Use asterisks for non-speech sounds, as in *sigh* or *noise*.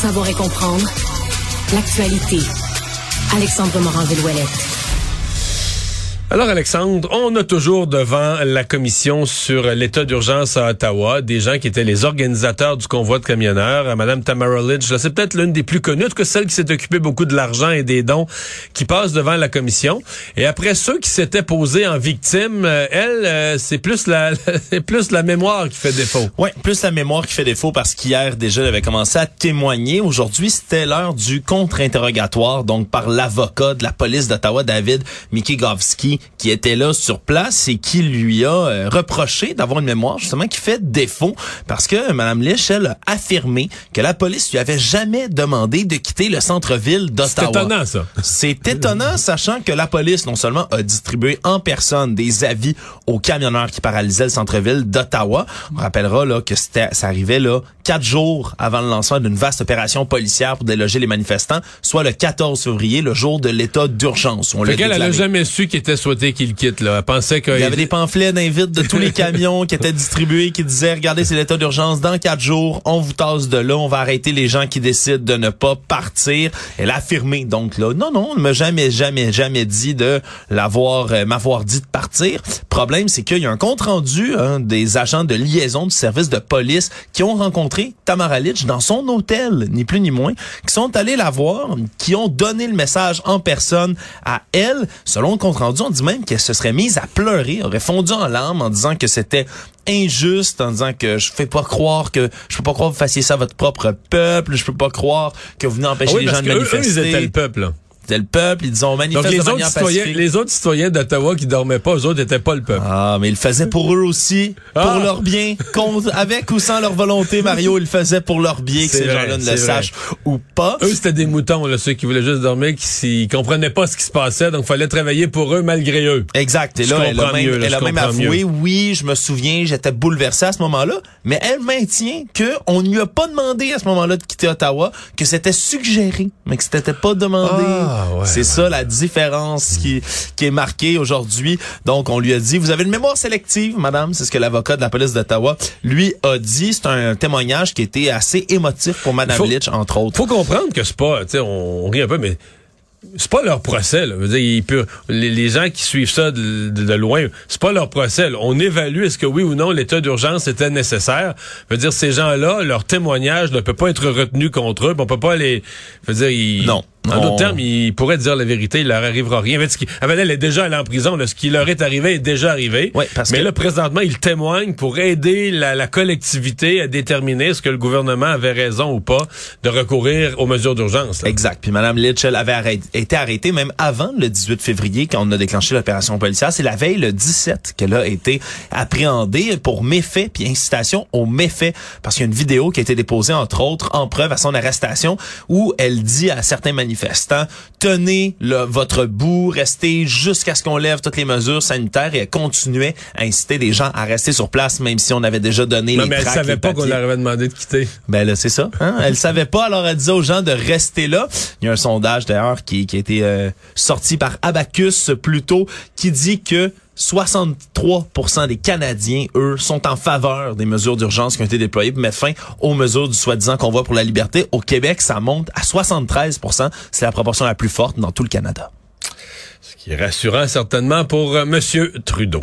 savoir et comprendre l'actualité. Alexandre Morand-Villouellette. Alors Alexandre, on a toujours devant la commission sur l'état d'urgence à Ottawa des gens qui étaient les organisateurs du convoi de camionneurs. Madame Tamara Lynch, c'est peut-être l'une des plus connues, que celle qui s'est occupée beaucoup de l'argent et des dons, qui passe devant la commission. Et après ceux qui s'étaient posés en victime, euh, elle, euh, c'est plus la, *laughs* plus la mémoire qui fait défaut. Oui, plus la mémoire qui fait défaut parce qu'hier déjà, elle avait commencé à témoigner. Aujourd'hui, c'était l'heure du contre-interrogatoire, donc par l'avocat de la police d'Ottawa, David Mikigovski qui était là sur place et qui lui a euh, reproché d'avoir une mémoire justement qui fait défaut parce que Mme Lich, elle a affirmé que la police lui avait jamais demandé de quitter le centre-ville d'Ottawa. C'est étonnant, ça. C'est étonnant, sachant que la police, non seulement a distribué en personne des avis aux camionneurs qui paralysaient le centre-ville d'Ottawa. On rappellera là que c'était, ça arrivait là quatre jours avant le lancement d'une vaste opération policière pour déloger les manifestants, soit le 14 février, le jour de l'état d'urgence. On Elle n'a jamais su qu'il était souhaité qu'il quitte. Là. Elle pensait qu'il y avait des pamphlets d'invite de tous les camions qui étaient distribués qui disaient, regardez, c'est l'état d'urgence. Dans quatre jours, on vous tasse de là. On va arrêter les gens qui décident de ne pas partir. Elle a affirmé donc là, non, non, on ne m'a jamais, jamais, jamais dit de l'avoir, euh, m'avoir dit de partir. Problème, c'est qu'il y a un compte rendu hein, des agents de liaison du service de police qui ont rencontré Tamara Litch dans son hôtel, ni plus ni moins, qui sont allés la voir, qui ont donné le message en personne à elle. Selon le compte rendu, on dit même qu'elle se serait mise à pleurer, aurait fondu en larmes en disant que c'était injuste en disant que je fais pas croire que je peux pas croire que vous fassiez ça à votre propre peuple, je peux pas croire que vous venez empêcher ah les gens de manifester. Eux, ils étaient le peuple le peuple. Ils ont manifesté les autres citoyens, Les autres citoyens d'Ottawa qui dormaient pas, eux autres n'étaient pas le peuple. Ah, mais ils le faisaient pour eux aussi, pour ah! leur bien, avec ou sans leur volonté, Mario, ils le faisaient pour leur bien, que ces gens-là ne le sachent ou pas. Eux, c'était des moutons, là, ceux qui voulaient juste dormir, qui, comprenaient pas ce qui se passait, donc fallait travailler pour eux malgré eux. Exact. Et là, elle a même, elle a même avoué, oui, je me souviens, j'étais bouleversé à ce moment-là, mais elle maintient que on ne lui a pas demandé à ce moment-là de quitter Ottawa, que c'était suggéré, mais que c'était pas demandé. Ah, c'est ça la différence qui, qui est marquée aujourd'hui. Donc, on lui a dit, vous avez une mémoire sélective, madame. C'est ce que l'avocat de la police d'Ottawa lui a dit. C'est un témoignage qui était assez émotif pour madame Litch, entre autres. Faut comprendre que c'est pas, tu sais, on, rit un peu, mais c'est pas leur procès. Là. Dire, les, gens qui suivent ça de, loin, c'est pas leur procès. On évalue est-ce que oui ou non l'état d'urgence était nécessaire. Veut dire ces gens-là, leur témoignage ne peut pas être retenu contre eux. On peut pas les. Veut dire, ils, non. En d'autres termes, il pourrait dire la vérité, il leur arrivera rien. elle est déjà allée en prison. ce qui leur est arrivé est déjà arrivé. Mais là, présentement, il témoigne pour aider la, collectivité à déterminer ce que le gouvernement avait raison ou pas de recourir aux mesures d'urgence. Exact. Puis Mme Litchell avait été arrêtée même avant le 18 février quand on a déclenché l'opération policière. C'est la veille, le 17, qu'elle a été appréhendée pour méfait puis incitation aux méfaits. Parce qu'il y a une vidéo qui a été déposée, entre autres, en preuve à son arrestation où elle dit à certains manifestants manifestants, tenez le, votre bout, restez jusqu'à ce qu'on lève toutes les mesures sanitaires et elle continuait à inciter les gens à rester sur place même si on avait déjà donné non, les mais elle savait pas qu'on leur avait demandé de quitter. Ben là, c'est ça. Hein? elle savait pas, alors elle disait aux gens de rester là. Il y a un sondage d'ailleurs qui, qui a été euh, sorti par Abacus plus tôt qui dit que 63% des Canadiens, eux, sont en faveur des mesures d'urgence qui ont été déployées pour mettre fin aux mesures du soi-disant convoi pour la liberté. Au Québec, ça monte à 73% C'est la proportion la plus forte dans tout le Canada. Ce qui est rassurant certainement pour euh, Monsieur Trudeau.